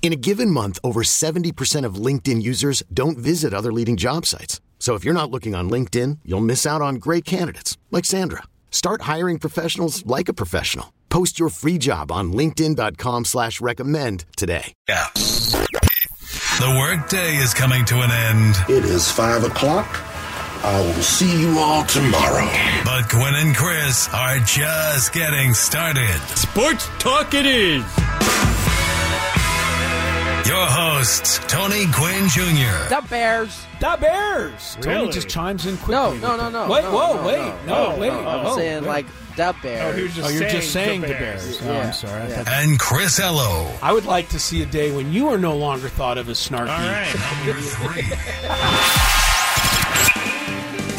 In a given month, over 70% of LinkedIn users don't visit other leading job sites. So if you're not looking on LinkedIn, you'll miss out on great candidates like Sandra. Start hiring professionals like a professional. Post your free job on LinkedIn.com slash recommend today. Yeah. The workday is coming to an end. It is five o'clock. I will see you all tomorrow. But Gwynn and Chris are just getting started. Sports talk it is. Your hosts, Tony Gwynn Jr. The Bears. The Bears. Really? Tony just chimes in quickly. No, no, no, no. Wait, no, whoa, no, wait, no, no, no, wait. no. I'm oh, saying wait. like the Bears. Oh, he was just Oh, you're just saying the the Bears. Oh, Yeah, I'm sorry. I yeah. thought- And Chris Ello. I would like to see a day when you are no longer thought of as snarky. All right.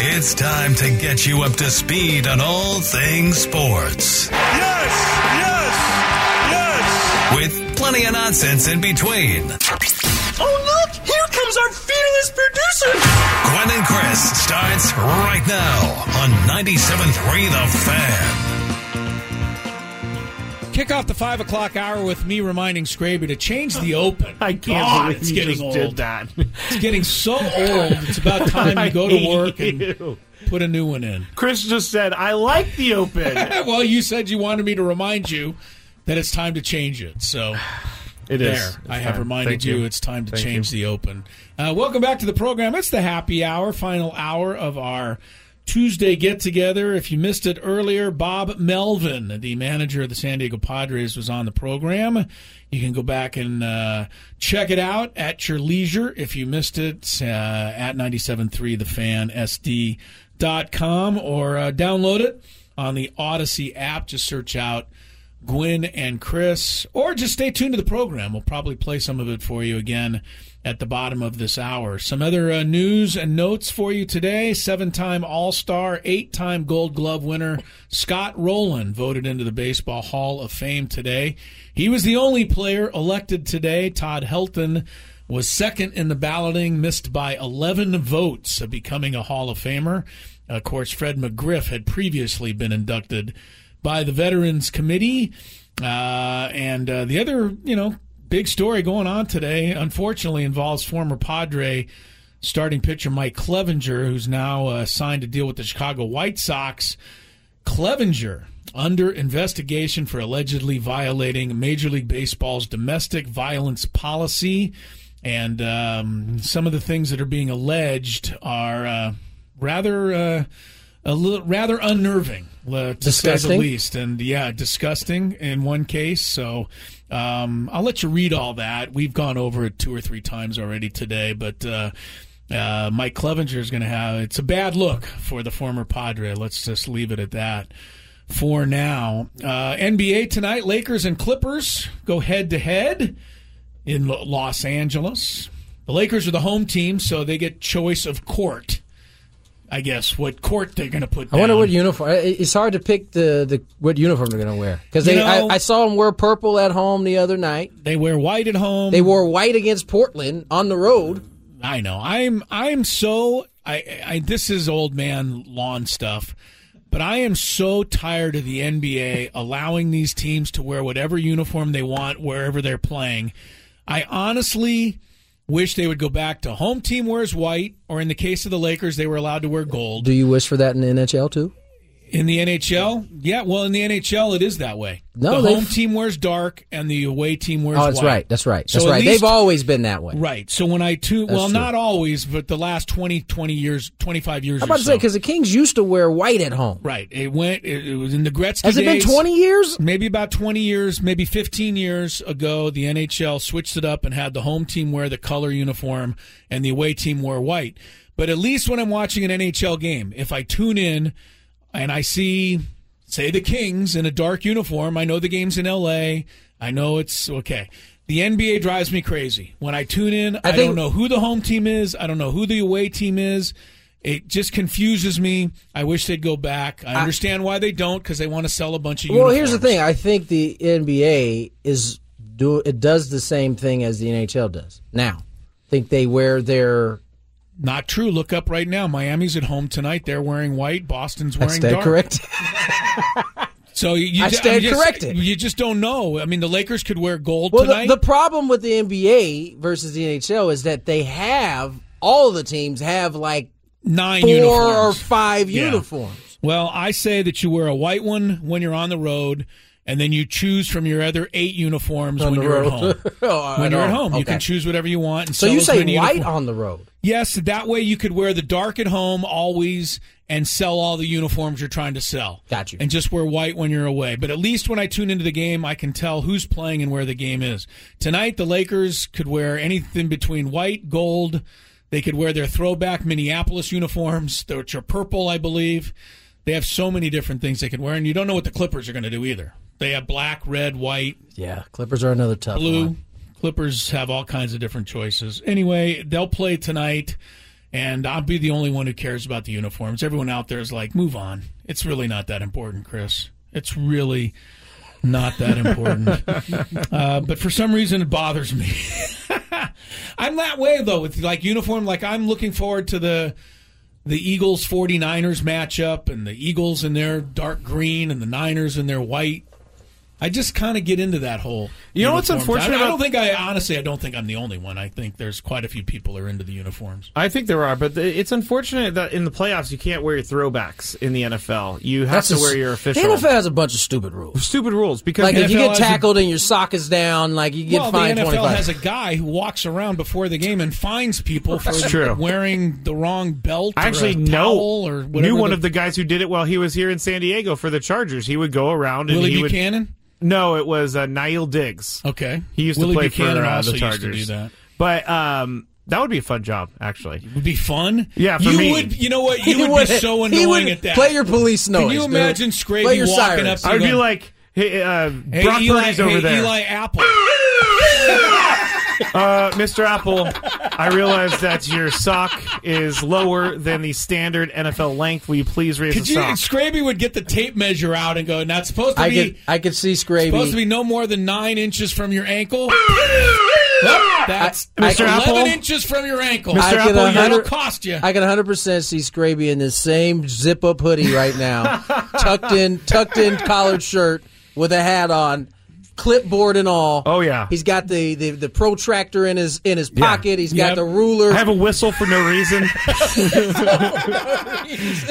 It's time to get you up to speed on all things sports. Yes! Yes! Yes! With plenty of nonsense in between. Oh, look! Here comes our fearless producer! Gwynn and Chris starts right now on 97.3 The Fan. Kick off the five o'clock hour with me reminding Scraby to change the open. I can't God, believe it's you getting just old. did that. It's getting so old. It's about time you go to work and You. put a new one in. Chris just said, I like the open. well, you said you wanted me to remind you that it's time to change it. So It there, is. I have reminded Thank you, it's time to Thank change you. the open. Uh, welcome back to the program. It's the happy hour, final hour of our Tuesday get together. If you missed it earlier, Bob Melvin, the manager of the San Diego Padres, was on the program. You can go back and uh, check it out at your leisure if you missed it uh, at 97.3 The Fan SD.com or uh, download it on the Audacy app. Just search out Gwynn and Chris, or just stay tuned to the program. We'll probably play some of it for you again at the bottom of this hour. Some other uh, news and notes for you today. Seven time All Star, eight time Gold Glove winner Scott Rolen voted into the Baseball Hall of Fame today. He was the only player elected today. Todd Helton was second in the balloting, missed by 11 votes of becoming a Hall of Famer. Of course, Fred McGriff had previously been inducted by the Veterans Committee. Uh, and uh, the other, you know, big story going on today, unfortunately, involves former Padre starting pitcher Mike Clevinger, who's now uh, signed to deal with the Chicago White Sox. Clevinger under investigation for allegedly violating Major League Baseball's domestic violence policy. And um, some of the things that are being alleged are uh, rather uh, a little rather unnerving, to say the least. And yeah, disgusting in one case. So um, I'll let you read all that. We've gone over it two or three times already today, but. Uh, uh, Mike Clevinger is going to have it's a bad look for the former Padre. Let's just leave it at that for now. Uh, NBA tonight, Lakers and Clippers go head to head in Lo- Los Angeles. The Lakers are the home team, so they get choice of court. I guess what court they're going to put. I wonder what uniform. It's hard to pick the, the what uniform they're going to wear because I, I saw them wear purple at home the other night. they wear white at home. They wore white against Portland on the road. I know. I'm I'm so I, I this is old man lawn stuff. But I am so tired of the NBA allowing these teams to wear whatever uniform they want wherever they're playing. I honestly wish they would go back to home team wears white, or in the case of the Lakers, they were allowed to wear gold. Do you wish for that in the NHL too? In the NHL, yeah. Well, in the NHL, it is that way. No, the home team wears dark, and the away team wears. Oh, that's white. right. That's right. That's at right. least- They've always been that way. Right. So when I tune, That's well, true. not always, but the last 20, 20 years, twenty five years. I'm about to so. say because the Kings used to wear white at home. Right. It went. It, it was in the Gretzky. Days. Has it been 20 years? Maybe about 20 years, maybe 15 years ago, the NHL switched it up and had the home team wear the color uniform and the away team wear white. But at least when I'm watching an NHL game, if I tune in and I see, say, the Kings in a dark uniform, I know the game's in LA. I know it's okay. The NBA drives me crazy. When I tune in, I, think- don't know who the home team is. I don't know who the away team is. It just confuses me. I wish they'd go back. I understand why they don't because they want to sell a bunch of Well, uniforms. here's the thing. I think the NBA is do it does the same thing as the NHL does now. I think they wear their. Not true. Look up right now. Miami's at home tonight. They're wearing white. Boston's wearing dark. correct. So you, I stand just- corrected. You just don't know. I mean, the Lakers could wear gold Well, the, tonight. the problem with the NBA versus the NHL is that they have all the teams have like Nine four uniforms. or five Yeah. uniforms. Well, I say that you wear a white one when you're on the road, and then you choose from your other eight uniforms On when you're road. at home. Oh, when you're at home, you can choose whatever you want. And So you say white uniforms. on the road? Yes, that way you could wear the dark at home always and sell all the uniforms you're trying to sell. Got you. And just wear white when you're away. But at least when I tune into the game, I can tell who's playing and where the game is. Tonight, the Lakers could wear anything between white, gold. They could wear their throwback Minneapolis uniforms, which are purple, I believe. They have so many different things they could wear, and you don't know what the Clippers are going to do either. They have black, red, white, Yeah, Clippers are another tough blue. one. Clippers have all kinds of different choices. Anyway, they'll play tonight, and I'll be the only one who cares about the uniforms. Everyone out there is like, move on. It's really not that important, Chris. It's really not that important. uh, but for some reason, it bothers me. I'm that way though with like uniform. Like I'm looking forward to the the Eagles 49ers matchup and the Eagles in their dark green and the Niners in their white. I just kind of get into that whole. You know what's unfortunate I, I don't think I honestly. I don't think I'm the only one. I think there's quite a few people are into the uniforms. I think there are, but it's unfortunate that in the playoffs you can't wear your throwbacks in the NFL. You have to a s- wear your official. The NFL has a bunch of stupid rules. Stupid rules because Like if you get has a- tackled and your sock is down, like you get well, fined the NFL twenty five. has a guy who walks around before the game and fines people for true. wearing the wrong belt. I or actually a know towel or whatever. knew one the- of the guys who did it while he was here in San Diego for the Chargers. He would go around and Willie he would. Buchanan. No, it was uh, Niall Diggs. Okay, He used Willie to play Buchanan for uh, also the used to Chargers. do that. But um, that would be a fun job, actually. Would be fun. Yeah, for you me. would. You know what? You would, would- be so he annoying would at that. Play your police noise. Can you dude. imagine Play Scraby walking sirens. up? I would be like, hey, uh, Hey, Brock Eli, Purdy's over hey, there. Eli Apple. Uh, Mr. Apple, I realize that your sock is lower than the standard NFL length. Will you please raise Could the you? sock? Scraby would get the tape measure out and go. Now it's supposed to I be. could I could see Scrappy. supposed to be no more than nine inches from your ankle. Well, that's I- Mr. eleven Apple? inches from your ankle. Mr. I Apple, That'll cost you. I can 100 percent see Scraby in the same zip up hoodie right now, tucked in tucked in collared shirt with a hat on, clipboard and all. Oh, yeah. he's got the, the, the protractor in his in his Yeah. pocket. He's Yep. got the ruler. I have a whistle for no reason.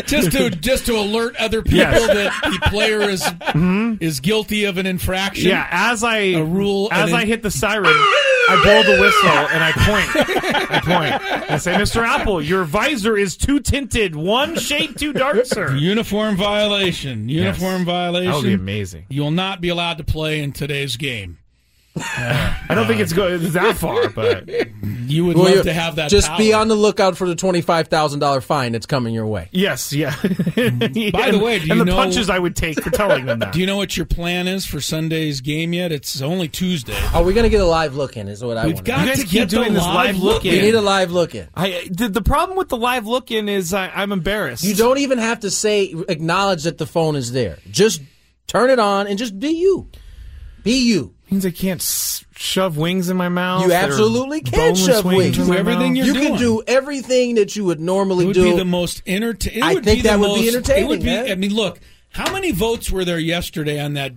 just to just to alert other people Yes. that the player is mm-hmm. is guilty of an infraction. yeah, as I A rule as I an- hit the siren, I blow the whistle and I point. I point. I say, Mr. Apple, your visor is too tinted. One shade too dark, sir. Uniform violation. Uniform Yes. violation. That would be amazing. You will not be allowed to play in today's game. I don't think it's going that far, but You would Well, love to have that. Just be on the lookout for the twenty five thousand dollar fine that's coming your way. yes, yeah. By the way, do and you the know- punches I would take for telling them that. Do you know what your plan is for Sunday's game yet? It's only Tuesday. Are we gonna get a live look in? Is what I We've want. got You guys to keep get doing the this live live look. look-in. We need a live look in. I the, the problem with the live look in is I, I'm embarrassed. You don't even have to say acknowledge that the phone is there. Just turn it on and just be you. Be you. means I can't s- shove wings in my mouth. You absolutely can boneless shove wings. in Do everything mouth. you're you doing. can do everything that you would normally do. It would do. be the most entertaining. I think that would be It would entertaining, be. man. I mean, look, how many votes were there yesterday on that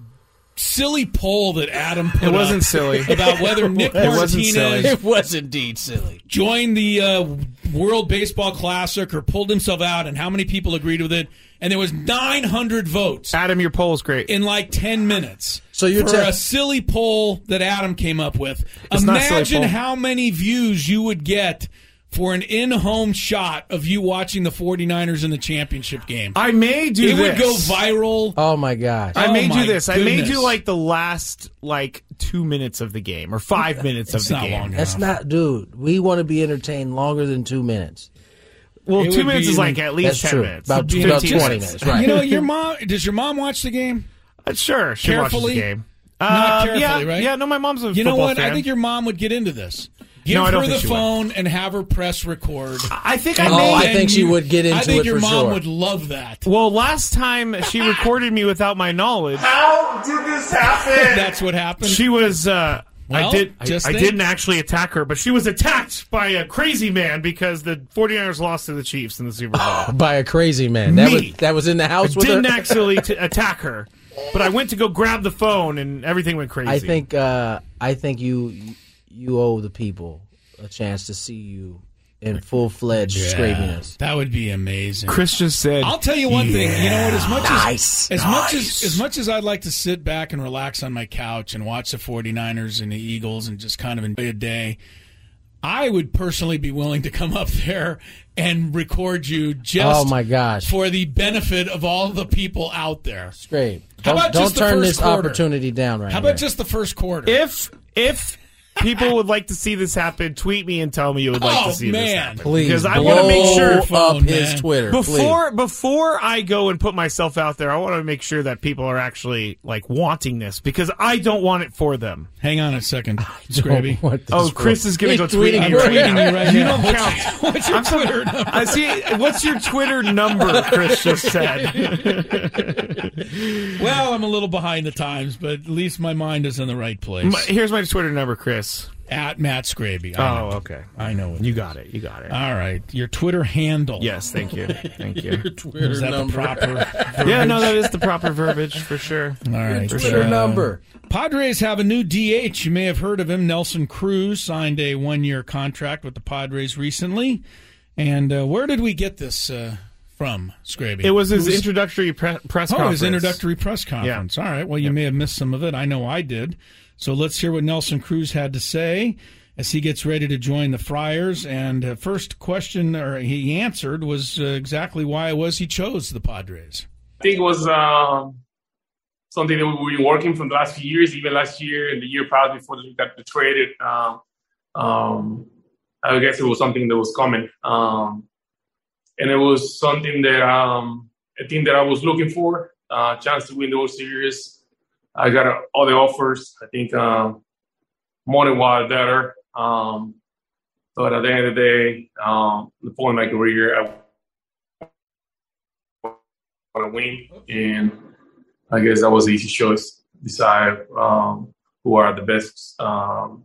silly poll that Adam put It wasn't up silly. about whether Nick It wasn't silly. Martinez It was indeed silly. joined the uh, World Baseball Classic or pulled himself out, and how many people agreed with it. And there was 900 votes Adam, your poll is great. in like 10 minutes. So you're for te- a silly poll that Adam came up with. It's not a silly Imagine poll. how many views you would get for an in-home shot of you watching the 49ers in the championship game. I may do it this. would go viral. Oh my gosh. I Oh may my do this. I may do like the last like two minutes of the game or five minutes of the not game. long That's enough. not, dude. We want to be entertained longer than two minutes. Well, It two minutes be is like like- at least That's ten true. minutes. About, about 15 twenty minutes. minutes, right? You know, your mom. Does your mom watch the game? Uh, sure, she watches the game. Not Uh, carefully, yeah, right? Yeah, no, my mom's a You know football what? I think your mom would get into this. Give No, I don't her the think she would. phone and have her press record. I think I Oh, may. I think she would get into it. I think it your for mom sure. would love that. well, last time she recorded me without my knowledge. How did this happen? That's what happened. She was. Uh, Well, I did. I, just I think. didn't actually attack her, but she was attacked by a crazy man because the 49ers lost to the Chiefs in the Super Bowl. by a crazy man. That Me. was that was in the I house with didn't her. actually t- attack her, but I went to go grab the phone and everything went crazy. I think uh, I think you you owe the people a chance to see you in full fledged scrapiness. That would be amazing. Chris just said. I'll tell you one thing. You know what? As much Nice. as as much as as much as I'd like to sit back and relax on my couch and watch the 49ers and the Eagles and just kind of enjoy a day, I would personally be willing to come up there and record you just Oh my gosh. for the benefit of all the people out there. Scrape. How Don't, about don't just the turn first this quarter? opportunity down right How here. about just the first quarter? if if people would like to see this happen, tweet me and tell me you would like Oh, to see man. this happen. Please because I want to make sure up his man. Twitter before before I go and put myself out there, I want to make sure that people are actually like wanting this because I don't want it for them. Hang on a second, please. Scraby. What this Oh. Chris is gonna He's go tweeting tweeting you right right now. now. You don't count. What's your Twitter number? I see. What's your Twitter number? Chris just said. Well, I'm a little behind the times, but at least my mind is in the right place. My- Here's my Twitter number, Chris. At Matt Scraby. I know. Oh, okay. I know it. You got it. You got it. All right, your Twitter handle. Yes, thank you. Thank you. is that the proper? Yeah, no, that is the proper verbiage for sure. All right, Twitter uh, number. Padres have a new DH. You may have heard of him. Nelson Cruz signed a one-year contract with the Padres recently. And uh, where did we get this uh, from, Scraby? It was his Who's- introductory pre- press Oh, conference. his introductory press conference. All right. Well, you may have missed some of it. I know I did. So let's hear what Nelson Cruz had to say as he gets ready to join the Friars. And uh, first question, or he answered, was uh, exactly why it was he chose the Padres. I think it was um, something that we've been working from the last few years, even last year and the year prior before we got traded. Um, um, I guess it was something that was coming. Um, and it was something that um, a thing that I was looking for, uh, chance to win the World Series. I got uh, all the offers. I think um, money was better. Um, but at the end of the day, um, the point of my career, I want to win, and I guess that was the easy choice. Decide um, who are the best um,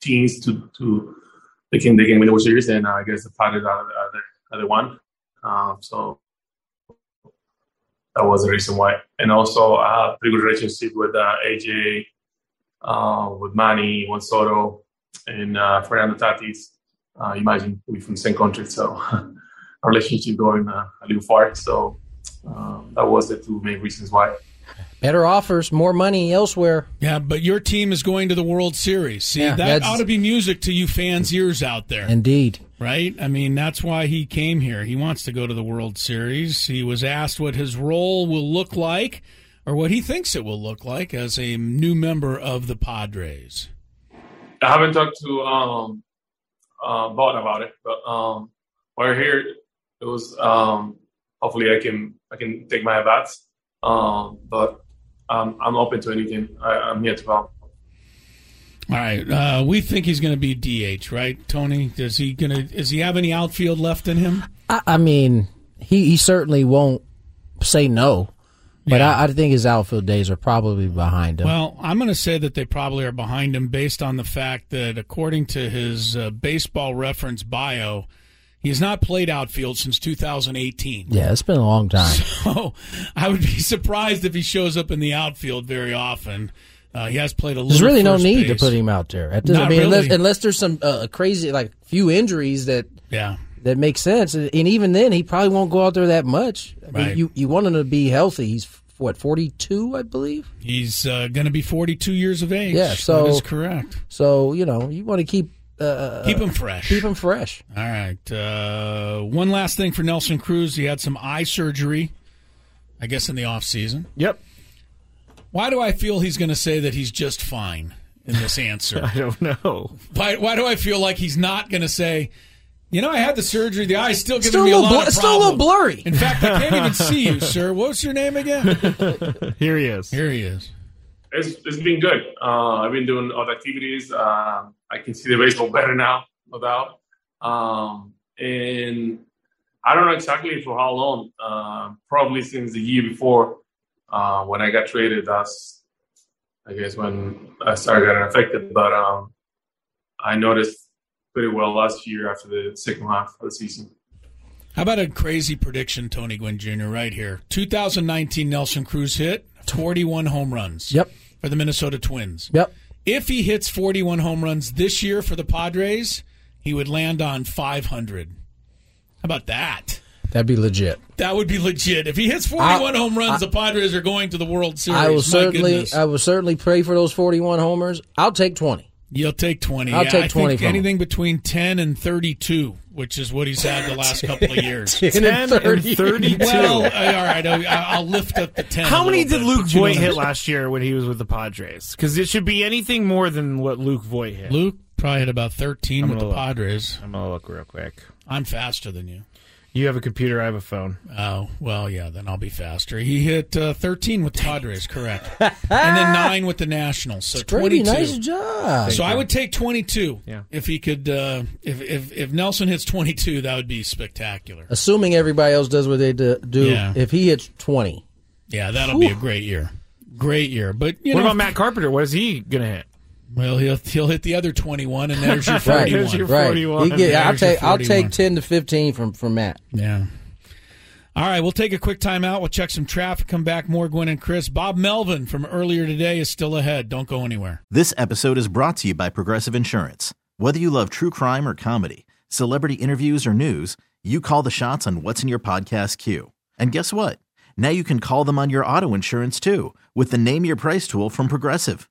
teams to to they can they can win the World Series, and I guess the Padres are, are, the, are the one. Um, so that was the reason why. And also, I have a pretty good relationship with uh, AJ, uh, with Manny, Juan Soto, and uh, Fernando Tatis. Uh, imagine we're from the same country, so our relationship going uh, a little far. So um, that was the two main reasons why. Better offers, more money elsewhere. Yeah, but your team is going to the World Series. See, Yeah, that ought to be music to you fans' ears out there. Indeed. Right? I mean, that's why he came here. He wants to go to the World Series. He was asked what his role will look like or what he thinks it will look like as a new member of the Padres. I haven't talked to um, uh, about it, but um, we're here. It was um, hopefully I can I can take my bats, um, but um, I'm open to anything. I, I'm here to help. All right, uh, we think he's going to be DH, right, Tony? Does he going to? Does he have any outfield left in him? I, I mean, he, he certainly won't say no, but Yeah. I, I think his outfield days are probably behind him. Well, I'm going to say that they probably are behind him based on the fact that, according to his uh, baseball reference bio, He has not played outfield since 2018. Yeah, it's been a long time. So I would be surprised if he shows up in the outfield very often. Uh, he has played a little. There's really no need base. to put him out there. At this, I mean, unless, really. unless there's some uh, crazy, like few injuries that Yeah. that make sense, and even then, he probably won't go out there that much. I mean, Right. you you want him to be healthy. He's what 42, I believe. He's uh, going to be 42 years of age. Yeah, so- that is correct. So you know, you want to keep uh, Keep him fresh. keep him fresh. All right. Uh, one last thing for Nelson Cruz. He had some eye surgery, I guess, in the off season. Yep. Why do I feel he's going to say that he's just fine in this answer? I don't know. why, why do I feel like he's not going to say, you know, I had the surgery. The eye's still giving Still a me a little lot bl- of it's still a little blurry. In fact, I can't even see you, sir. What's your name again? Here he is. Here he is. It's, it's been good. Uh, I've been doing other activities. Um, I can see the baseball better now, no doubt. Um, and I don't know exactly for how long. Uh, probably since the year before uh, when I got traded. That's I guess when I started getting affected. But um, I noticed pretty well last year after the second half of the season. How about a crazy prediction, Tony Gwynn Jr., right here? 2019 Nelson Cruz hit 41 home runs. Yep. For the Minnesota Twins. Yep. If he hits 41 home runs this year for the Padres, he would land on 500. How about that? That'd be legit. That would be legit. If he hits 41 I- home runs, I- the Padres are going to the World Series. I will My certainly, goodness. I will certainly pray for those 41 homers. I'll take 20. You'll take 20. I'll yeah, take I 20 think from him. anything between 10 and 32, which is what he's had the last couple of years. 10 and 30. 32. Well, all right, I'll, I'll lift up the 10. How many did bit, Luke but Voit hit last year when he was with the Padres? Because it should be anything more than what Luke Voit hit. Luke probably hit about 13 I'm with the look. Padres. I'm gonna look real quick. I'm faster than you. You have a computer. I have a phone. Oh, well, yeah, then I'll be faster. He hit uh, 13 with the Padres, correct. and then 9 with the Nationals, so Pretty 22. nice job. So I would take 22 Yeah. if he could. Uh, if, if if Nelson hits 22, that would be spectacular. Assuming everybody else does what they do, do Yeah. if he hits 20. Yeah, that'll be a great year. Great year. But you what know, about Matt Carpenter? What is he gonna hit? Well, he'll he'll hit the other 21, and there's your 41. There's your right. 41. He get- I'll There's take I'll take 10 to 15 from from Matt. Yeah. All right, we'll take a quick time out. We'll check some traffic. Come back more Gwynn and Chris. Bob Melvin from earlier today is still ahead. Don't go anywhere. This episode is brought to you by Progressive Insurance. Whether you love true crime or comedy, celebrity interviews or news, you call the shots on what's in your podcast queue. And guess what? Now you can call them on your auto insurance too with the Name Your Price tool from Progressive.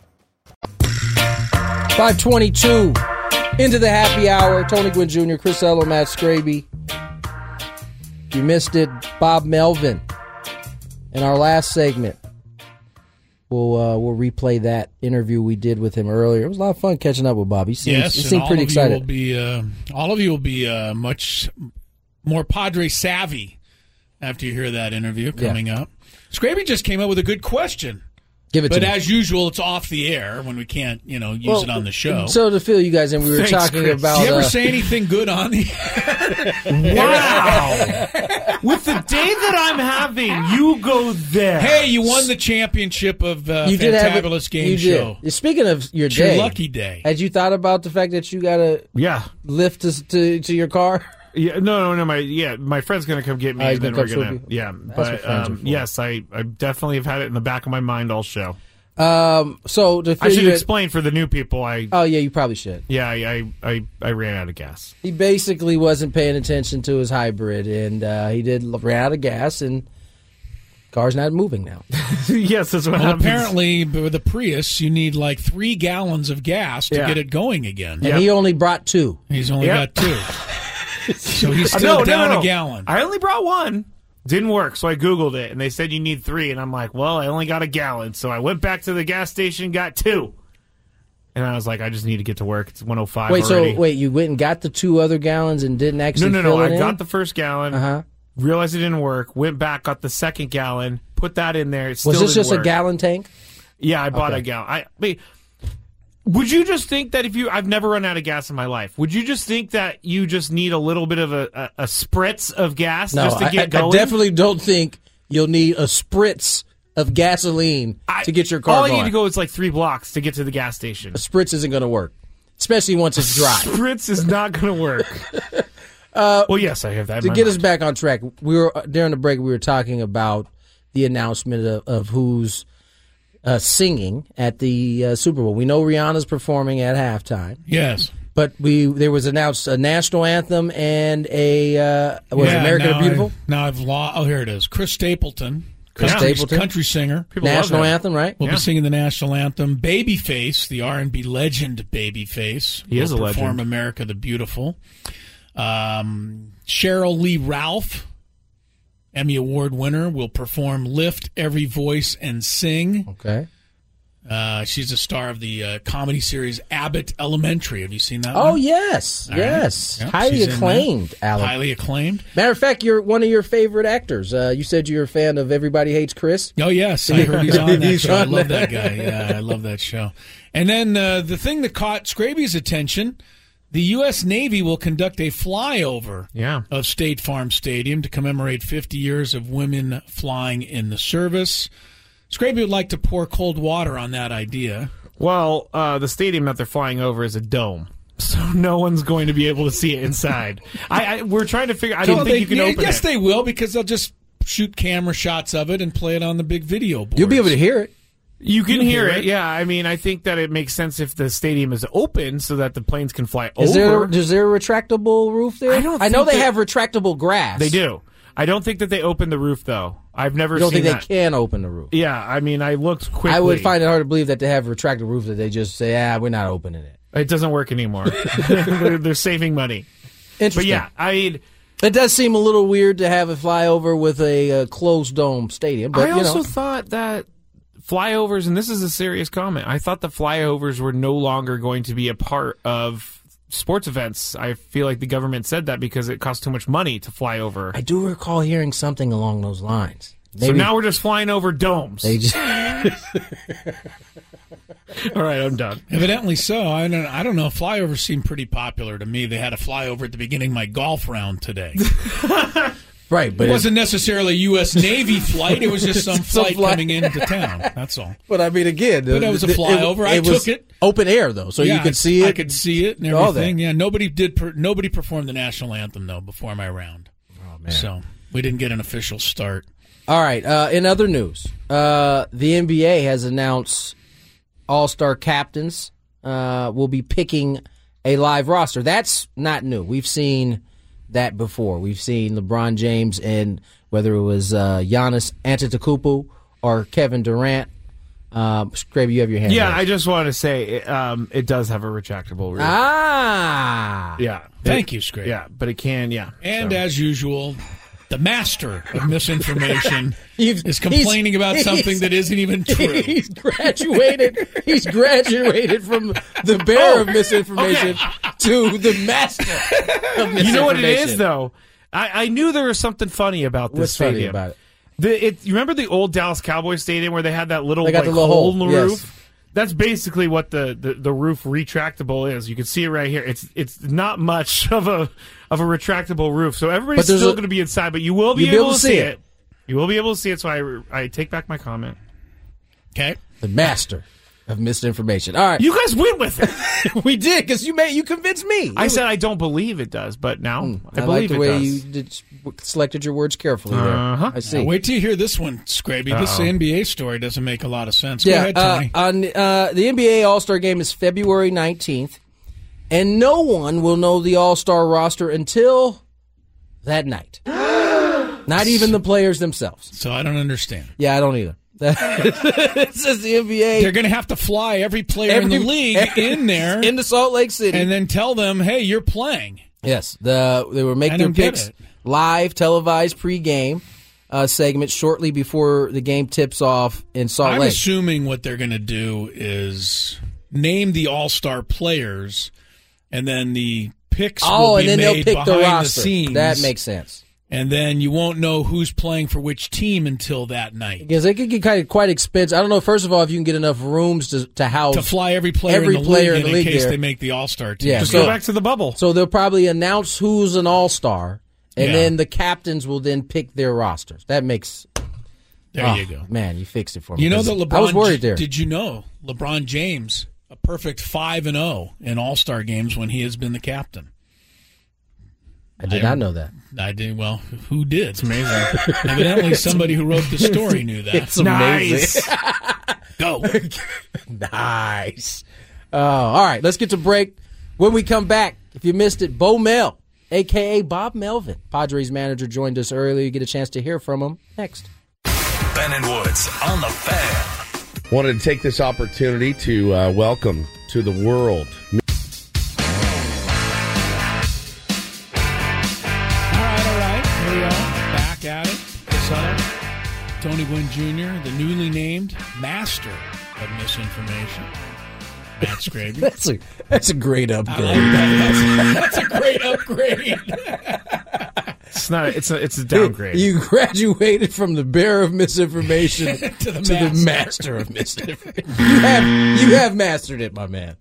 522 into the happy hour. Tony Gwynn Jr., Chris Ello, Matt Scraby. You missed it, Bob Melvin in our last segment. We'll uh, we'll replay that interview we did with him earlier. It was a lot of fun catching up with Bob. He seemed, yes, he seemed pretty excited. Be, uh, all of you will be uh, much more Padre savvy after you hear that interview Yeah. coming up. Scraby just came up with a good question. Give it but to me. as usual, it's off the air when we can't, you know, use Well, it on the show. So to fill you guys in, we were Thanks, talking Chris. about. Do you ever uh, say anything good on the Wow. With the day that I'm having, you go there. Hey, you won the championship of uh, you did have Fantabulous a, Game you Show. Did. Speaking of your It's your day, lucky day. Had you thought about the fact that you got to yeah lift to, to to your car? Yeah, no, no, no. My yeah, my friend's gonna come get me. Oh, he's and then we're gonna swoop you? yeah. That's but um, yes, I I definitely have had it in the back of my mind all show. Um, so to I should you in- explain for the new people. I Oh yeah, you probably should. yeah, I I, I, I ran out of gas. He basically wasn't paying attention to his hybrid, and uh, he did ran out of gas, and car's not moving now. yes, that's what Well, happens. apparently, with the Prius, you need like three gallons of gas to Yeah. get it going again. And he only brought two. He's only Yep. got two. so he's Uh, still no, no, down no, no. a gallon. I only brought one. Didn't work, so I googled it, and they said you need three, and I'm like, well, I only got a gallon, so I went back to the gas station, got two, and I was like, I just need to get to work. It's 105 wait, already. so wait, you went and got the two other gallons and didn't actually no, fill no. it I in? got the first gallon. Uh-huh. Realized it didn't work. Went back, got the second gallon, put that in there. It still Was this didn't just a gallon tank? Yeah, I bought Okay. a gallon. I wait. Would you just think that if you? I've never run out of gas in my life. Would you just think that you just need a little bit of a, a, a spritz of gas No, just to I, get I- I going? definitely don't think you'll need a spritz of gasoline to get your car All I need to go is like three blocks to get to the gas station. A spritz isn't going to work, especially once it's dry. Spritz is not going to work. Uh, well, yes, I have that. to get us back on track, we were during the break. We were talking about the announcement of, of who's uh, singing at the uh, Super Bowl. We know Rihanna's performing at halftime. Yes. But we there was announced a national anthem and a uh, was it Yeah, America now the Beautiful I- now I've lost. Oh, here it is. Chris Stapleton. Chris country, Stapleton. country singer, national anthem, right? We'll be singing the national anthem. Babyface, the R and B legend, Babyface. He is will a perform legend. America the Beautiful. Um, Cheryl Lee Ralph, Emmy Award winner, will perform "Lift Every Voice and Sing." Okay. Uh, she's a star of the uh, comedy series Abbott Elementary. Have you seen that? Oh one? yes, All right. yes, Yep, highly acclaimed. Alan. Highly acclaimed. Matter of fact, you're one of your favorite actors. Uh, you said you're a fan of Everybody Hates Chris. Oh yes, I heard he's on that He's show. I love that. that guy. Yeah, I love that show. And then uh, the thing that caught Scraby's attention: the U.S. Navy will conduct a flyover Yeah. of State Farm Stadium to commemorate 50 years of women flying in the service. Scraby would like to pour cold water on that idea. Well, uh, the stadium that they're flying over is a dome, so no one's going to be able to see it inside. I, I we're trying to figure. I don't Well, think they- you can yeah, open Yes, it. Yes, they will because they'll just shoot camera shots of it and play it on the big video board. You'll be able to hear it. You can You'll hear hear it. it. Yeah, I mean, I think that it makes sense if the stadium is open so that the planes can fly Is over. there is there a retractable roof there? I don't I know they have retractable grass. They do. I don't think that they open the roof though. I've never You don't seen think that. they can open the roof? Yeah, I mean, I looked quickly. I would find it hard to believe that they have a retractable roof that they just say, "Ah, we're not opening it." it doesn't work anymore. they're, they're saving money. Interesting. But Interesting. yeah, I mean, It does seem a little weird to have a flyover with a uh, closed dome stadium, but I you also know, thought that flyovers, and this is a serious comment. I thought the flyovers were no longer going to be a part of sports events. I feel like the government said that because it costs too much money to fly over. I do recall hearing something along those lines. so now we're just flying over domes. they just All right, I'm done. Evidently so. I don't. I don't know. Flyovers seem pretty popular to me. They had a flyover at the beginning of my golf round today. right, but it wasn't necessarily a U.S. Navy flight. It was just some, Some flight, flight. coming into town. That's all. But I mean, again, But it was a flyover. I was took it. open air though, so Yeah, you could see it. I could see it and everything. Yeah. Nobody did. Per, nobody performed the national anthem though before my round. Oh man. So we didn't get an official start. All right. Uh, in other news, uh, the NBA has announced All Star captains uh, will be picking a live roster. That's not new. We've seen that before. We've seen LeBron James and whether it was uh, Giannis Antetokounmpo or Kevin Durant. Um, Scraby, you have your hand. Yeah, raised. I just want to say it, um, it does have a retractable roof. ah. yeah. Thank It- you, Scrape. Yeah, but it can. Yeah. And So. as usual, the master of misinformation is complaining about something that isn't even true. He's graduated. he's graduated from the bearer Oh, of misinformation to the master of misinformation. you know what it is though. I, I knew there was something funny about this What's funny stadium. about it? The, it, you remember the old Dallas Cowboys stadium where they had that little, got like, the little hole hole, in the yes. roof? That's basically what the, the, the roof retractable is. You can see it right here. It's it's not much of a of a retractable roof, so everybody's still going to be inside, but you will be, You'll able, to see it. You will be able to see it. So I I take back my comment. Okay. The master of misinformation. All right. You guys went with it. we did because you made you convinced me. I said I don't believe it does, but now I Hmm. I, like believe the it way does. you did, selected your words carefully there. Uh-huh. I see. Now, wait till you hear this one, Scraby. This NBA story doesn't make a lot of sense. Go yeah, ahead, uh, Tony. on uh, the NBA All Star Game is February nineteenth, and no one will know the All Star roster until that night. Not even the players themselves. so I don't understand. Yeah, I don't either. it says the NBA. They're going to have to fly every player in the league every- in there into Salt Lake City, and then tell them, "Hey, you're playing." Yes, the they were I making their picks live, televised pregame uh, segment shortly before the game tips off in Salt Lake. I'm assuming what they're going to do is name the All Star players, and then the picks. oh, will and be then they'll made pick the behind roster. scenes. that makes sense And then you won't know who's playing for which team until that night. because it could get kind of quite expensive. I don't know. First of all, if you can get enough rooms to to house To fly every player every in the player league in the in, league case there. they make the All Star team. Yeah, Just so- go back to the bubble. So they'll probably announce who's an All Star, and Yeah. then the captains will then pick their rosters. That makes There oh, you ah, go. man. You fixed it for me. You know that LeBron. I was worried there. Did you know LeBron James a perfect five and zero in All Star games when he has been the captain? I did not know that. I did. Well, who did? It's amazing. Evidently, somebody who wrote the story knew that. It's amazing. Go. nice. Oh, all right. Let's get to break. When we come back, if you missed it, Bo Mel, aka Bob Melvin, Padres manager, joined us earlier. You get a chance to hear from him next. Ben and Woods on the fan. Wanted to take this opportunity to uh, welcome to the world. All right, all right. Here we are, back at it. Chris Tony Gwynn Jr., the newly named master of misinformation. Matt Scraby. That's a that's a great upgrade. like that. That's, that's a great upgrade. It's not. It's a. It's a downgrade. You graduated from the bearer of misinformation To the to master. the master of misinformation. You have you have mastered it, my man.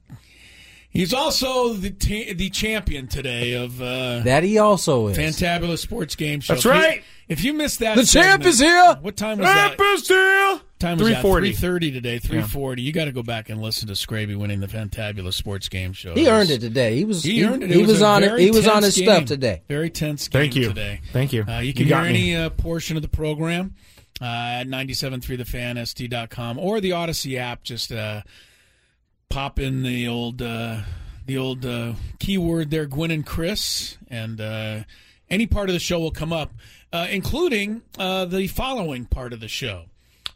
He's also the ta- the champion today of uh, That he also is. Fantabulous Sports Game Show. That's If you- right. If you missed that, The champ is here. What time was that? Champ is here. Time was that? 3:40. Three thirty today. Three forty. You got to go back and listen to Scraby winning the Fantabulous Sports Game Show. He earned it today. He was He earned it. It He was, a on it. He was on tense his stuff today. Very tense game Thank you. today. Thank you. Uh, you can You hear got any uh, portion of the program uh, at 97.3thefanst.com or the Audacy app. Just uh, pop in the old uh, the old uh, keyword there, Gwynn and Chris, and uh, any part of the show will come up, uh, including uh, the following part of the show,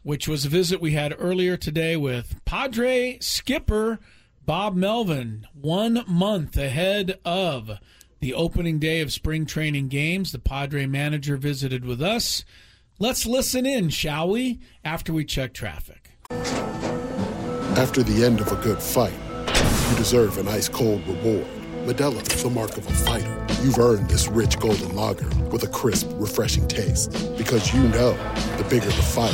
which was a visit we had earlier today with Padre skipper Bob Melvin, one month ahead of the opening day of spring training games. The Padre manager visited with us. Let's listen in, shall we? After we check traffic. After the end of a good fight, you deserve an ice cold reward. Modelo is the mark of a fighter. You've earned this rich golden lager with a crisp, refreshing taste. Because you know the bigger the fight,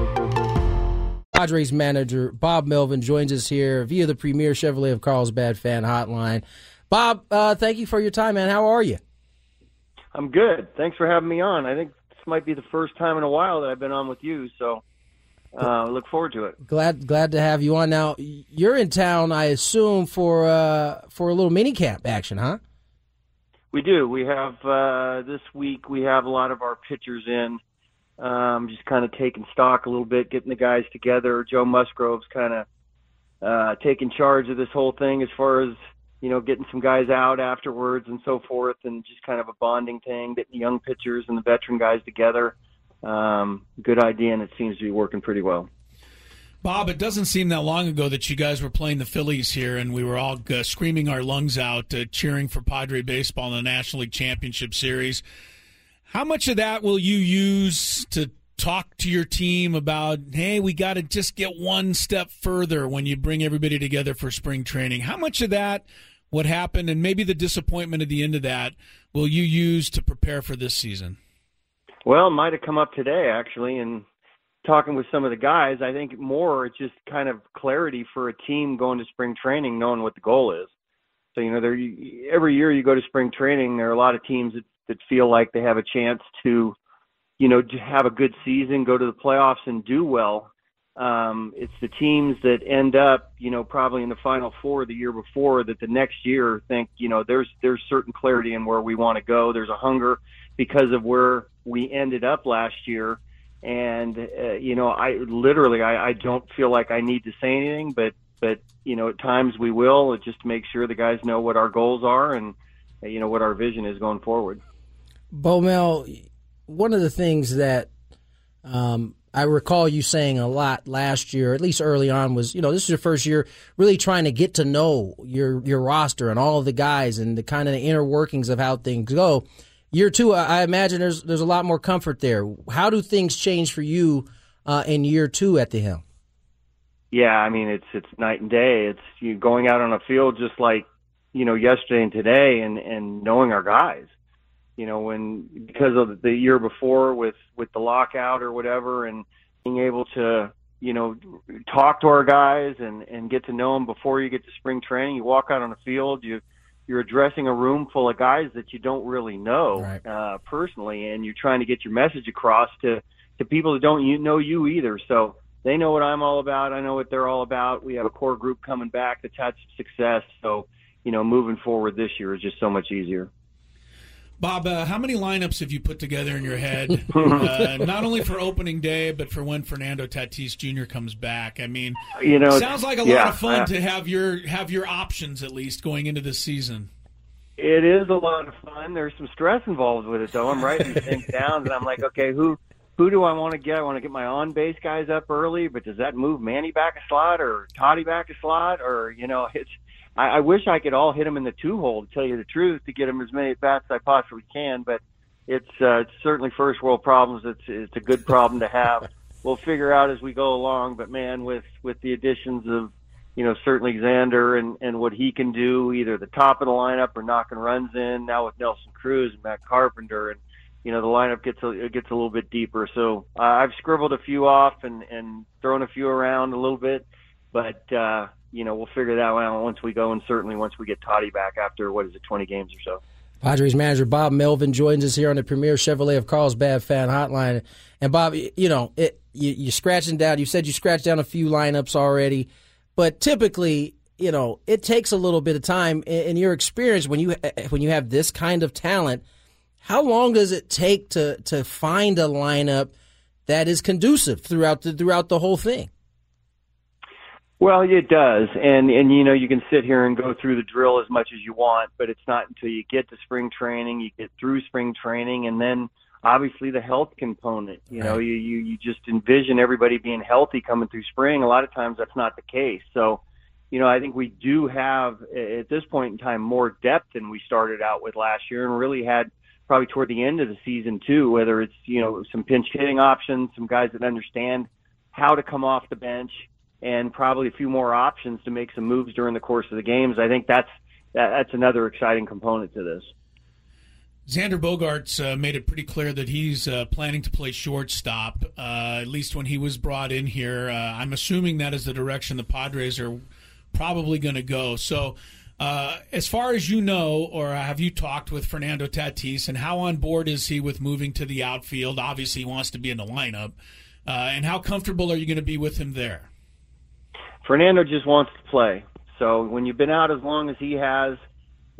Padres manager Bob Melvin joins us here via the premier Chevrolet of Carlsbad fan hotline. Bob, uh, thank you for your time, man. How are you? I'm good. Thanks for having me on. I think this might be the first time in a while that I've been on with you, so uh, I look forward to it. Glad glad to have you on. Now you're in town, I assume, for uh, for a little mini camp action, huh? We do. We have uh, this week. We have a lot of our pitchers in. Um, just kind of taking stock a little bit, getting the guys together. Joe Musgrove's kind of uh, taking charge of this whole thing as far as you know, getting some guys out afterwards and so forth, and just kind of a bonding thing, getting the young pitchers and the veteran guys together. Um, good idea, and it seems to be working pretty well. Bob, it doesn't seem that long ago that you guys were playing the Phillies here, and we were all uh, screaming our lungs out, uh, cheering for Padre baseball in the National League Championship Series. How much of that will you use to talk to your team about, hey, we got to just get one step further when you bring everybody together for spring training? How much of that, what happened, and maybe the disappointment at the end of that, will you use to prepare for this season? Well, might have come up today, actually, and talking with some of the guys, I think more it's just kind of clarity for a team going to spring training, knowing what the goal is. So you know, every year you go to spring training, there are a lot of teams that, that feel like they have a chance to, you know, to have a good season, go to the playoffs, and do well. Um, it's the teams that end up, you know, probably in the final four the year before that the next year think, you know, there's there's certain clarity in where we want to go. There's a hunger because of where we ended up last year and uh, you know i literally I, I don't feel like i need to say anything but but you know at times we will just to make sure the guys know what our goals are and you know what our vision is going forward Bo Mel, one of the things that um, I recall you saying a lot last year, at least early on, was you know this is your first year really trying to get to know your your roster and all of the guys and the kind of the inner workings of how things go. Year two, I imagine there's there's a lot more comfort there. How do things change for you uh, in year two at the helm? Yeah, I mean it's it's night and day. It's you going out on a field just like you know yesterday and today, and and knowing our guys. You know when because of the year before with with the lockout or whatever, and being able to you know talk to our guys and and get to know them before you get to spring training. You walk out on the field, you you're addressing a room full of guys that you don't really know right. uh, personally, and you're trying to get your message across to to people that don't you know you either. So they know what I'm all about. I know what they're all about. We have a core group coming back that's had some success. So you know, moving forward this year is just so much easier. Bob, uh, how many lineups have you put together in your head, uh, not only for opening day, but for when Fernando Tatis Jr. comes back? I mean, you know, sounds like a yeah, lot of fun uh, to have your have your options at least going into this season. It is a lot of fun. There's some stress involved with it, though. I'm writing things down, and I'm like, okay, who who do I want to get? I want to get my on base guys up early, but does that move Manny back a slot or Toddy back a slot, or you know, it's I, I wish I could all hit him in the two hole to tell you the truth to get him as many at bats as I possibly can. But it's uh, it's certainly first world problems. It's it's a good problem to have. we'll figure out as we go along. But man, with with the additions of you know certainly Xander and and what he can do, either the top of the lineup or knocking runs in. Now with Nelson Cruz and Matt Carpenter and you know the lineup gets a it gets a little bit deeper. So uh, I've scribbled a few off and and thrown a few around a little bit, but uh, you know, we'll figure that out once we go, and certainly once we get Toddy back after what is it, 20 games or so. Padres manager Bob Melvin joins us here on the Premier Chevrolet of Carlsbad Fan Hotline. And Bob, you know, it, you, you're scratching down. You said you scratched down a few lineups already, but typically, you know, it takes a little bit of time. In your experience, when you eh, eh, when you have this kind of talent, how long does it take to to find a lineup that is conducive throughout the throughout the whole thing? Well, it does, and and you know you can sit here and go through the drill as much as you want, but it's not until you get to spring training, you get through spring training, and then obviously the health component. You right. know, you you you just envision everybody being healthy coming through spring. A lot of times that's not the case. So, you know, I think we do have at this point in time more depth than we started out with last year, and really had probably toward the end of the season too. Whether it's you know some pinch hitting options, some guys that understand how to come off the bench and probably a few more options to make some moves during the course of the games. I think that's that's another exciting component to this. Xander Bogaerts uh, made it pretty clear that he's uh, planning to play shortstop, uh, at least when he was brought in here. Uh, I'm assuming that is the direction the Padres are probably going to go. So, uh, as far as you know, or have you talked with Fernando Tatis, and how on board is he with moving to the outfield? Obviously, he wants to be in the lineup. Uh, and how comfortable are you going to be with him there? Fernando just wants to play. So when you've been out as long as he has,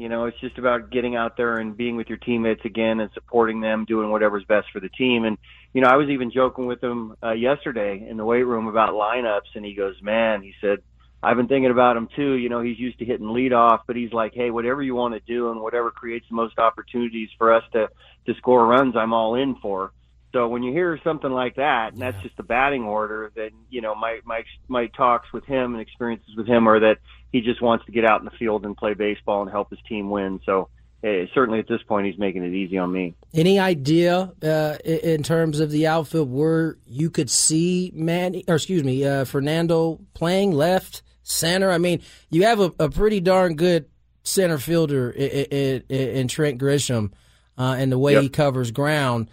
You know, it's just about getting out there and being with your teammates again and supporting them, doing whatever's best for the team. And you know, I was even joking with him uh, yesterday in the weight room about lineups, and he goes, "Man," he said, "I've been thinking about him too. You know, he's used to hitting leadoff, but he's like, hey, whatever you want to do and whatever creates the most opportunities for us to to score runs, I'm all in for." So when you hear something like that, and that's just the batting order, then you know my my my talks with him and experiences with him are that he just wants to get out in the field and play baseball and help his team win. So hey, certainly at this point, he's making it easy on me. Any idea uh, in terms of the outfield where you could see Manny, or excuse me, uh, Fernando playing left center? I mean, you have a, a pretty darn good center fielder in, in, in Trent Grisham, uh, and the way yep. he covers ground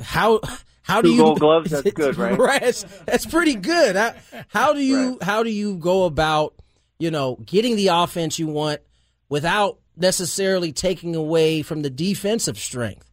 how how do Two you gold gloves? That's good, right? right that's, that's, pretty good. How, how do you right. how do you go about you know getting the offense you want without necessarily taking away from the defensive strength?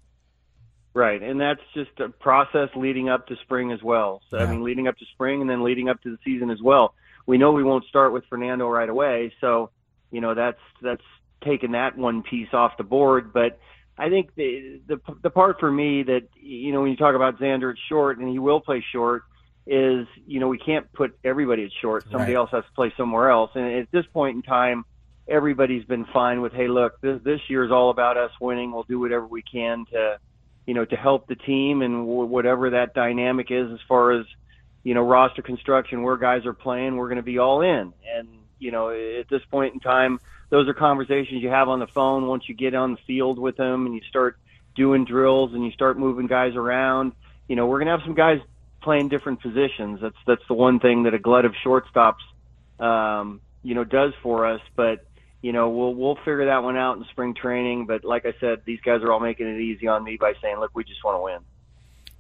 Right, and that's just a process leading up to spring as well. So yeah. I mean, leading up to spring and then leading up to the season as well. We know we won't start with Fernando right away, so you know that's that's taking that one piece off the board, but I think the the the part for me that you know when you talk about Xander at short and he will play short is you know we can't put everybody at short. Somebody right. else has to play somewhere else. And at this point in time, everybody's been fine with hey look this this year is all about us winning. We'll do whatever we can to you know to help the team and w- whatever that dynamic is as far as you know roster construction where guys are playing. We're going to be all in. And you know at this point in time those are conversations you have on the phone once you get on the field with them and you start doing drills and you start moving guys around. You know, we're going to have some guys playing different positions. That's that's the one thing that a glut of shortstops, um, you know, does for us. But you know, we'll we'll figure that one out in spring training. But like I said, these guys are all making it easy on me by saying, "Look, we just want to win."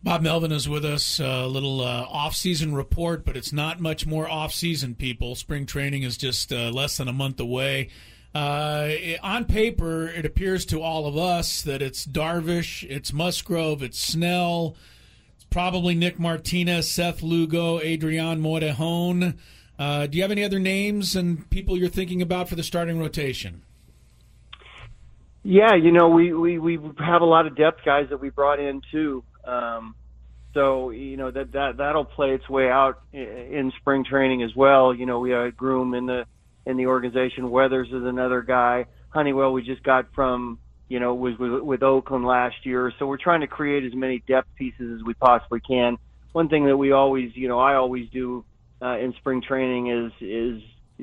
Bob Melvin is with us. A little uh, off-season report, but it's not much more off-season. People, spring training is just uh, less than a month away. Uh, on paper, it appears to all of us that it's Darvish, it's Musgrove, it's Snell, it's probably Nick Martinez, Seth Lugo, Adrian Morejon. Uh, do you have any other names and people you're thinking about for the starting rotation? Yeah, you know, we, we, we have a lot of depth guys that we brought in too. Um, so you know that that that'll play its way out in spring training as well. You know, we had Groome in the in the organization. Weathers is another guy. Honeywell we just got from you know was with, with Oakland last year. So we're trying to create as many depth pieces as we possibly can. One thing that we always you know I always do uh, in spring training is is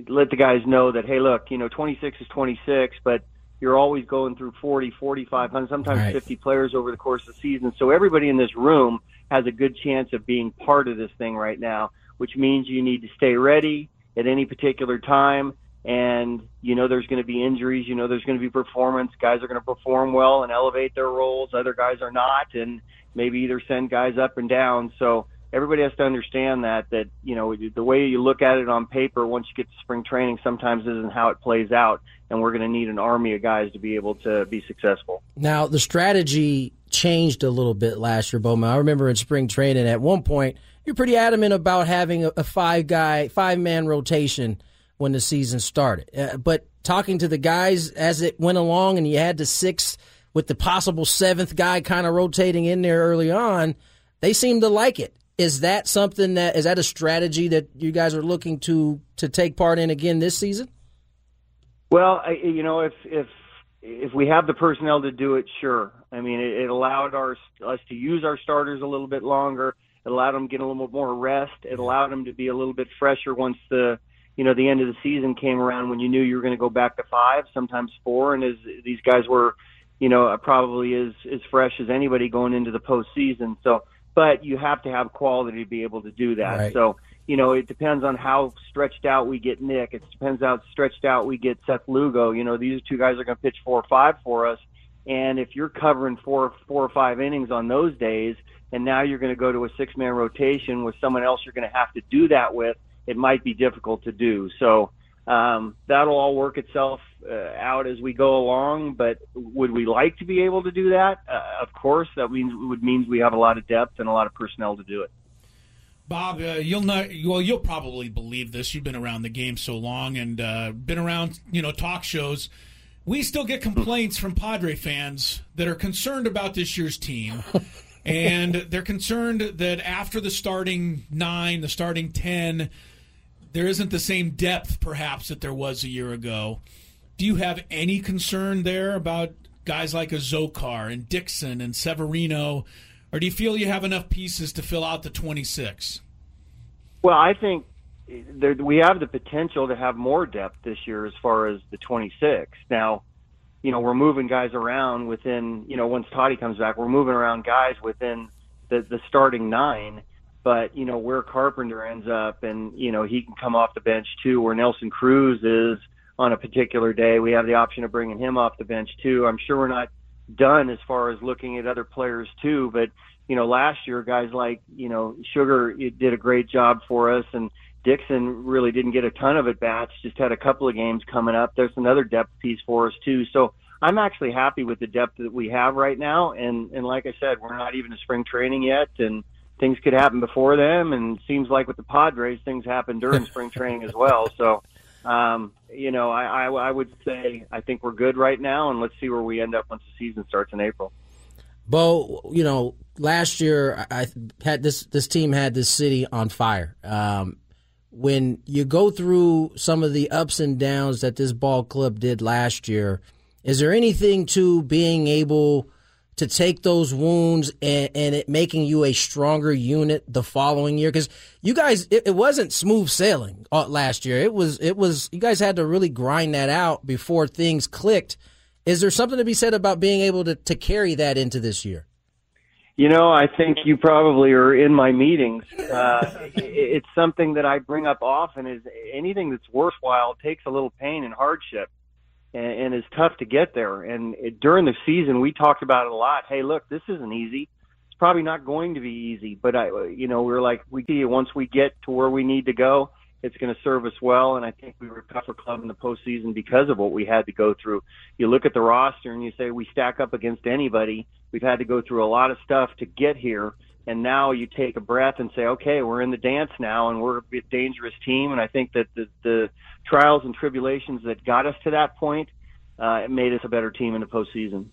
let the guys know that hey look you know 26 is 26 but you're always going through 40 45 sometimes right. 50 players over the course of the season so everybody in this room has a good chance of being part of this thing right now which means you need to stay ready at any particular time. And you know there's going to be injuries. You know there's going to be performance. Guys are going to perform well and elevate their roles. Other guys are not, and maybe either send guys up and down. So everybody has to understand that that you know the way you look at it on paper once you get to spring training sometimes isn't how it plays out and we're going to need an army of guys to be able to be successful now the strategy changed a little bit last year bowman i remember in spring training at one point you're pretty adamant about having a, five guy, five man rotation when the season started. Uh, but talking to the guys as it went along, and you had the sixth with the possible seventh guy kind of rotating in there early on, they seemed to like it. Is that something that is that a strategy that you guys are looking to to take part in again this season? Well, I, you know, if if if we have the personnel to do it, sure. I mean, it, it allowed our us to use our starters a little bit longer. It allowed them to get a little bit more rest. It allowed them to be a little bit fresher once the you know the end of the season came around when you knew you were going to go back to five, sometimes four, and as these guys were, you know, probably as as fresh as anybody going into the postseason. So, but you have to have quality to be able to do that. Right. So, you know, it depends on how stretched out we get Nick. It depends how stretched out we get Seth Lugo. You know, these two guys are going to pitch four or five for us, and if you're covering four four or five innings on those days, and now you're going to go to a six man rotation with someone else you're going to have to do that with, it might be difficult to do. So um, that'll all work itself uh, out as we go along. But would we like to be able to do that? Uh, of course, that means would means we have a lot of depth and a lot of personnel to do it. Bob, uh, you'll not. Well, you'll probably believe this. You've been around the game so long and uh, been around, you know, talk shows we still get complaints from Padre fans that are concerned about this year's team. and they're concerned that after the starting nine, the starting 10, there isn't the same depth, perhaps, that there was a year ago. Do you have any concern there about guys like Azocar and Dixon and Severino? Or do you feel you have enough pieces to fill out the 26? Well, I think there, we have the potential to have more depth this year as far as the 26. Now, you know, we're moving guys around within, you know, once Toddy comes back, we're moving around guys within the, the starting nine. But, you know, where Carpenter ends up and, you know, he can come off the bench too, where Nelson Cruz is on a particular day, we have the option of bringing him off the bench too. I'm sure we're not done as far as looking at other players too, but, you know, last year guys like, you know, Azocar did a great job for us and, Dixon really didn't get a ton of at bats, just had a couple of games coming up. There's another depth piece for us too. So I'm actually happy with the depth that we have right now. And and like I said, we're not even to spring training yet, and things could happen before them. And seems like with the Padres, things happen during spring training as well. So. Um, you know, I, I, I would say I think we're good right now, and let's see where we end up once the season starts in April. Bo, you know, last year I had this this team had this city on fire. Um, when you go through some of the ups and downs that this ball club did last year, is there anything to being able to take those wounds and, and it making you a stronger unit the following year? Because you guys, it, it, wasn't smooth sailing uh, last year. It was, it was. You guys had to really grind that out before things clicked. Is there something to be said about being able to, to carry that into this year? You know, I think you probably are in my meetings. Uh, it's something that I bring up often. Is anything that's worthwhile takes a little pain and hardship, and, and is tough to get there. And it, during the season, we talked about it a lot. Hey, look, this isn't easy. It's probably not going to be easy, but I, you know, we're like, we see once we get to where we need to go, it's going to serve us well. And I think we were a tougher club in the postseason because of what we had to go through. You look at the roster and you say we stack up against anybody. We've had to go through a lot of stuff to get here. And now you take a breath and say, okay, we're in the dance now and we're a dangerous team. And I think that the, the trials and tribulations that got us to that point uh, made us a better team in the postseason.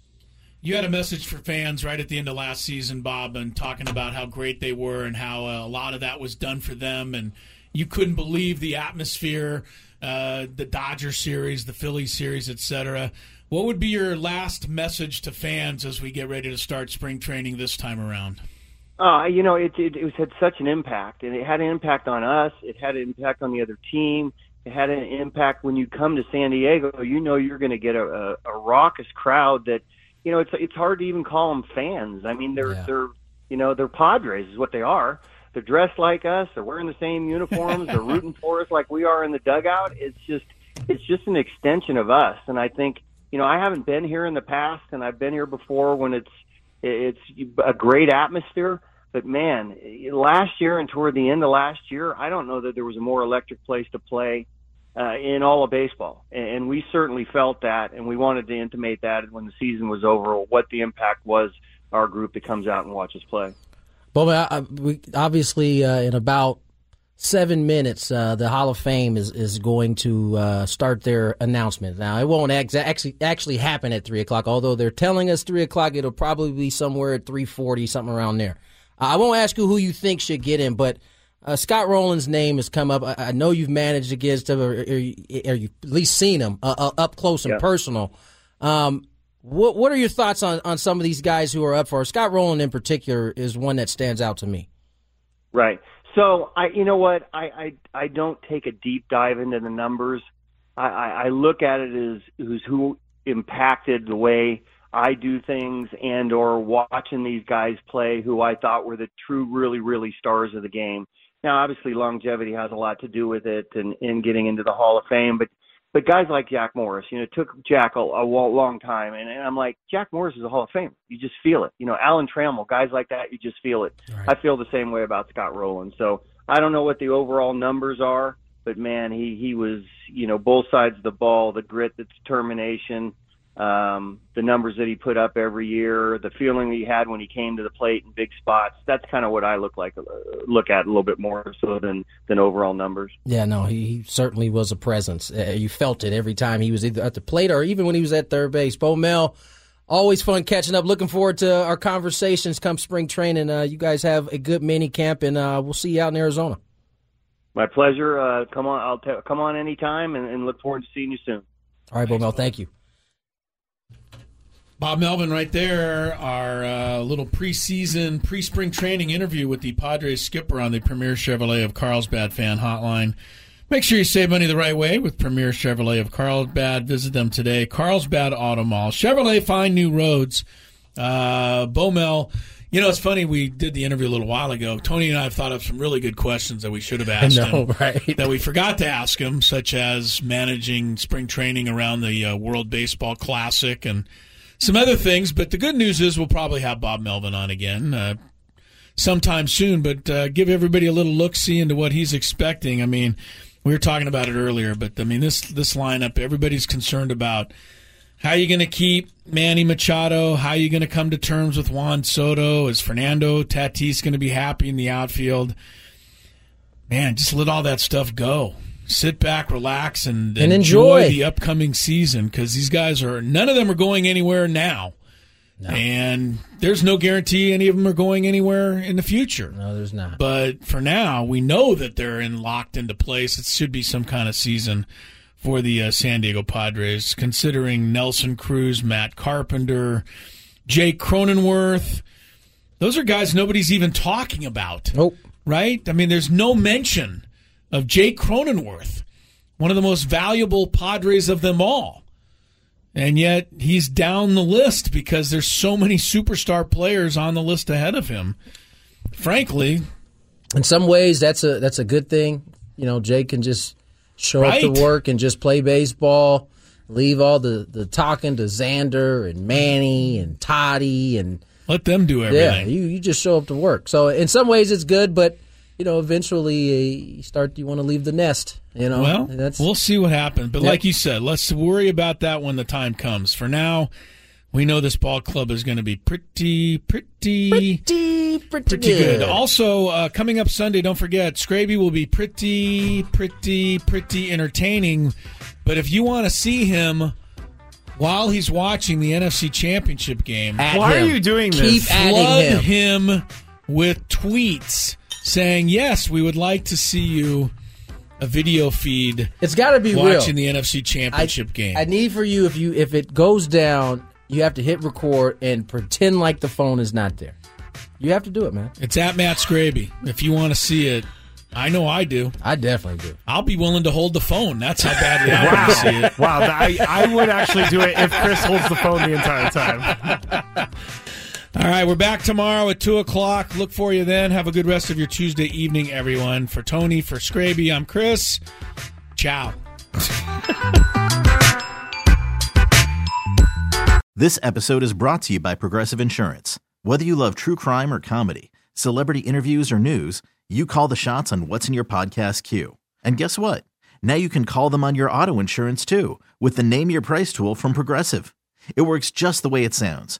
You had a message for fans right at the end of last season, Bob, and talking about how great they were and how uh, a lot of that was done for them. And you couldn't believe the atmosphere, uh, the Dodger series, the Phillies series, etc. What would be your last message to fans as we get ready to start spring training this time around? Uh, you know, it, it, it had such an impact, and it had an impact on us. It had an impact on the other team. It had an impact when you come to San Diego. You know, you're going to get a, a, a raucous crowd that, you know, it's it's hard to even call them fans. I mean, they're yeah. they're you know they're Padres is what they are they're dressed like us, they're wearing the same uniforms, they're rooting for us like we are in the dugout. It's just it's just an extension of us. And I think you know I haven't been here in the past, and I've been here before when it's it's a great atmosphere. But man, last year and toward the end of last year, I don't know that there was a more electric place to play uh, in all of baseball, and we certainly felt that, and we wanted to intimate that when the season was over, what the impact was our group that comes out and watches play. Well, we, obviously, uh, in about seven minutes, uh, the Hall of Fame is, is going to uh, start their announcement. Now, it won't ex- actually actually happen at three o'clock. Although they're telling us three o'clock, it'll probably be somewhere at three forty, something around there. I won't ask you who you think should get in, but uh, Scott Rolen's name has come up. I, I know you've managed against him, or, or, or, you've at least seen him uh, up close and personal. Um, what What are your thoughts on, on some of these guys who are up for it? Scott Rolen in particular is one that stands out to me. Right. So I, you know what, I I, I don't take a deep dive into the numbers. I, I, I look at it as who's who impacted the way I do things and or watching these guys play who I thought were the true really really stars of the game. Now obviously longevity has a lot to do with it and in getting into the Hall of Fame, but but guys like Jack Morris, you know, it took Jack a, a long time, and, and I'm like, Jack Morris is a Hall of Famer. You just feel it. You know, Alan Trammell, guys like that, you just feel it. Right. I feel the same way about Scott Rolen. So I don't know what the overall numbers are, but man, he he was, you know, both sides of the ball, the grit, the determination. Um, the numbers that he put up every year, the feeling that he had when he came to the plate in big spots. That's kind of what I look like, uh, look at a little bit more so than than overall numbers. Yeah, no, he, he certainly was a presence. Uh, you felt it every time he was either at the plate or even when he was at third base. Bo Mel, always fun catching up. Looking forward to our conversations come spring training. Uh, you guys have a good mini camp, and uh, we'll see you out in Arizona. My pleasure. Uh, come on, I'll t- come on anytime, and, and look forward to seeing you soon. All right, Bo Mel, thank you. Bob Melvin, right there, our uh, little preseason, pre spring training interview with the Padres skipper on the Premier Chevrolet of Carlsbad fan hotline. Make sure you save money the right way with Premier Chevrolet of Carlsbad. Visit them today. Carlsbad Auto Mall. Chevrolet find new roads. Uh, Bomel, you know, it's funny. We did the interview a little while ago. Tony and I have thought of some really good questions that we should have asked know, him, right? That we forgot to ask him, such as managing spring training around the uh, World Baseball Classic and some other things. But the good news is we'll probably have Bob Melvin on again uh, sometime soon. But uh, give everybody a little look see into what he's expecting. I mean, we were talking about it earlier, but I mean this this lineup, everybody's concerned about how you going to keep Manny Machado, how you going to come to terms with Juan Soto, is Fernando Tatis going to be happy in the outfield? Man, just let all that stuff go sit back, relax, and, and enjoy. enjoy. the upcoming season because these guys are none of them are going anywhere now, no. and there's no guarantee any of them are going anywhere in the future. No, there's not. But for now, we know that they're in locked into place. It should be some kind of season for the uh, San Diego Padres, considering Nelson Cruz, Matt Carpenter, Jake Cronenworth. Those are guys nobody's even talking about. Nope. Right? I mean, there's no mention of Jake Cronenworth, one of the most valuable Padres of them all. And yet he's down the list because there's so many superstar players on the list ahead of him. Frankly, in some ways that's a that's a good thing. You know, Jake can just show Right. up to work and just play baseball. Leave all the, the talking to Xander and Manny and Toddy and let them do everything. yeah, you you just show up to work. So in some ways it's good, but you know eventually uh, you start you want to leave the nest. You know, Well, that's we'll see what happens. But Yep. like you said, let's worry about that when the time comes. For now, we know this ball club is going to be pretty, pretty, pretty, pretty, good. Also, uh, coming up Sunday, don't forget, Scraby will be pretty, pretty, pretty entertaining. But if you want to see him while he's watching the NFC Championship game, At Why are you doing Keep this? adding flood him. him with tweets saying, "Yes, we would like to see you." A video feed It's got to be real. watching the NFC Championship game. I need for you if you if it goes down, you have to hit record and pretend like the phone is not there. You have to do it, man. it's at Matt Scraby. If you want to see it, I know I do. I definitely do. I'll be willing to hold the phone. That's how badly I want to see it. Wow, I, I would actually do it if Chris holds the phone the entire time. All right, we're back tomorrow at 2 o'clock. Look for you then. Have a good rest of your Tuesday evening, everyone. For Tony, for Scraby, I'm Chris. Ciao. This episode is brought to you by Progressive Insurance. Whether you love true crime or comedy, celebrity interviews or news, you call the shots on what's in your podcast queue. And guess what? Now you can call them on your auto insurance too with the Name Your Price tool from Progressive. It works just the way it sounds.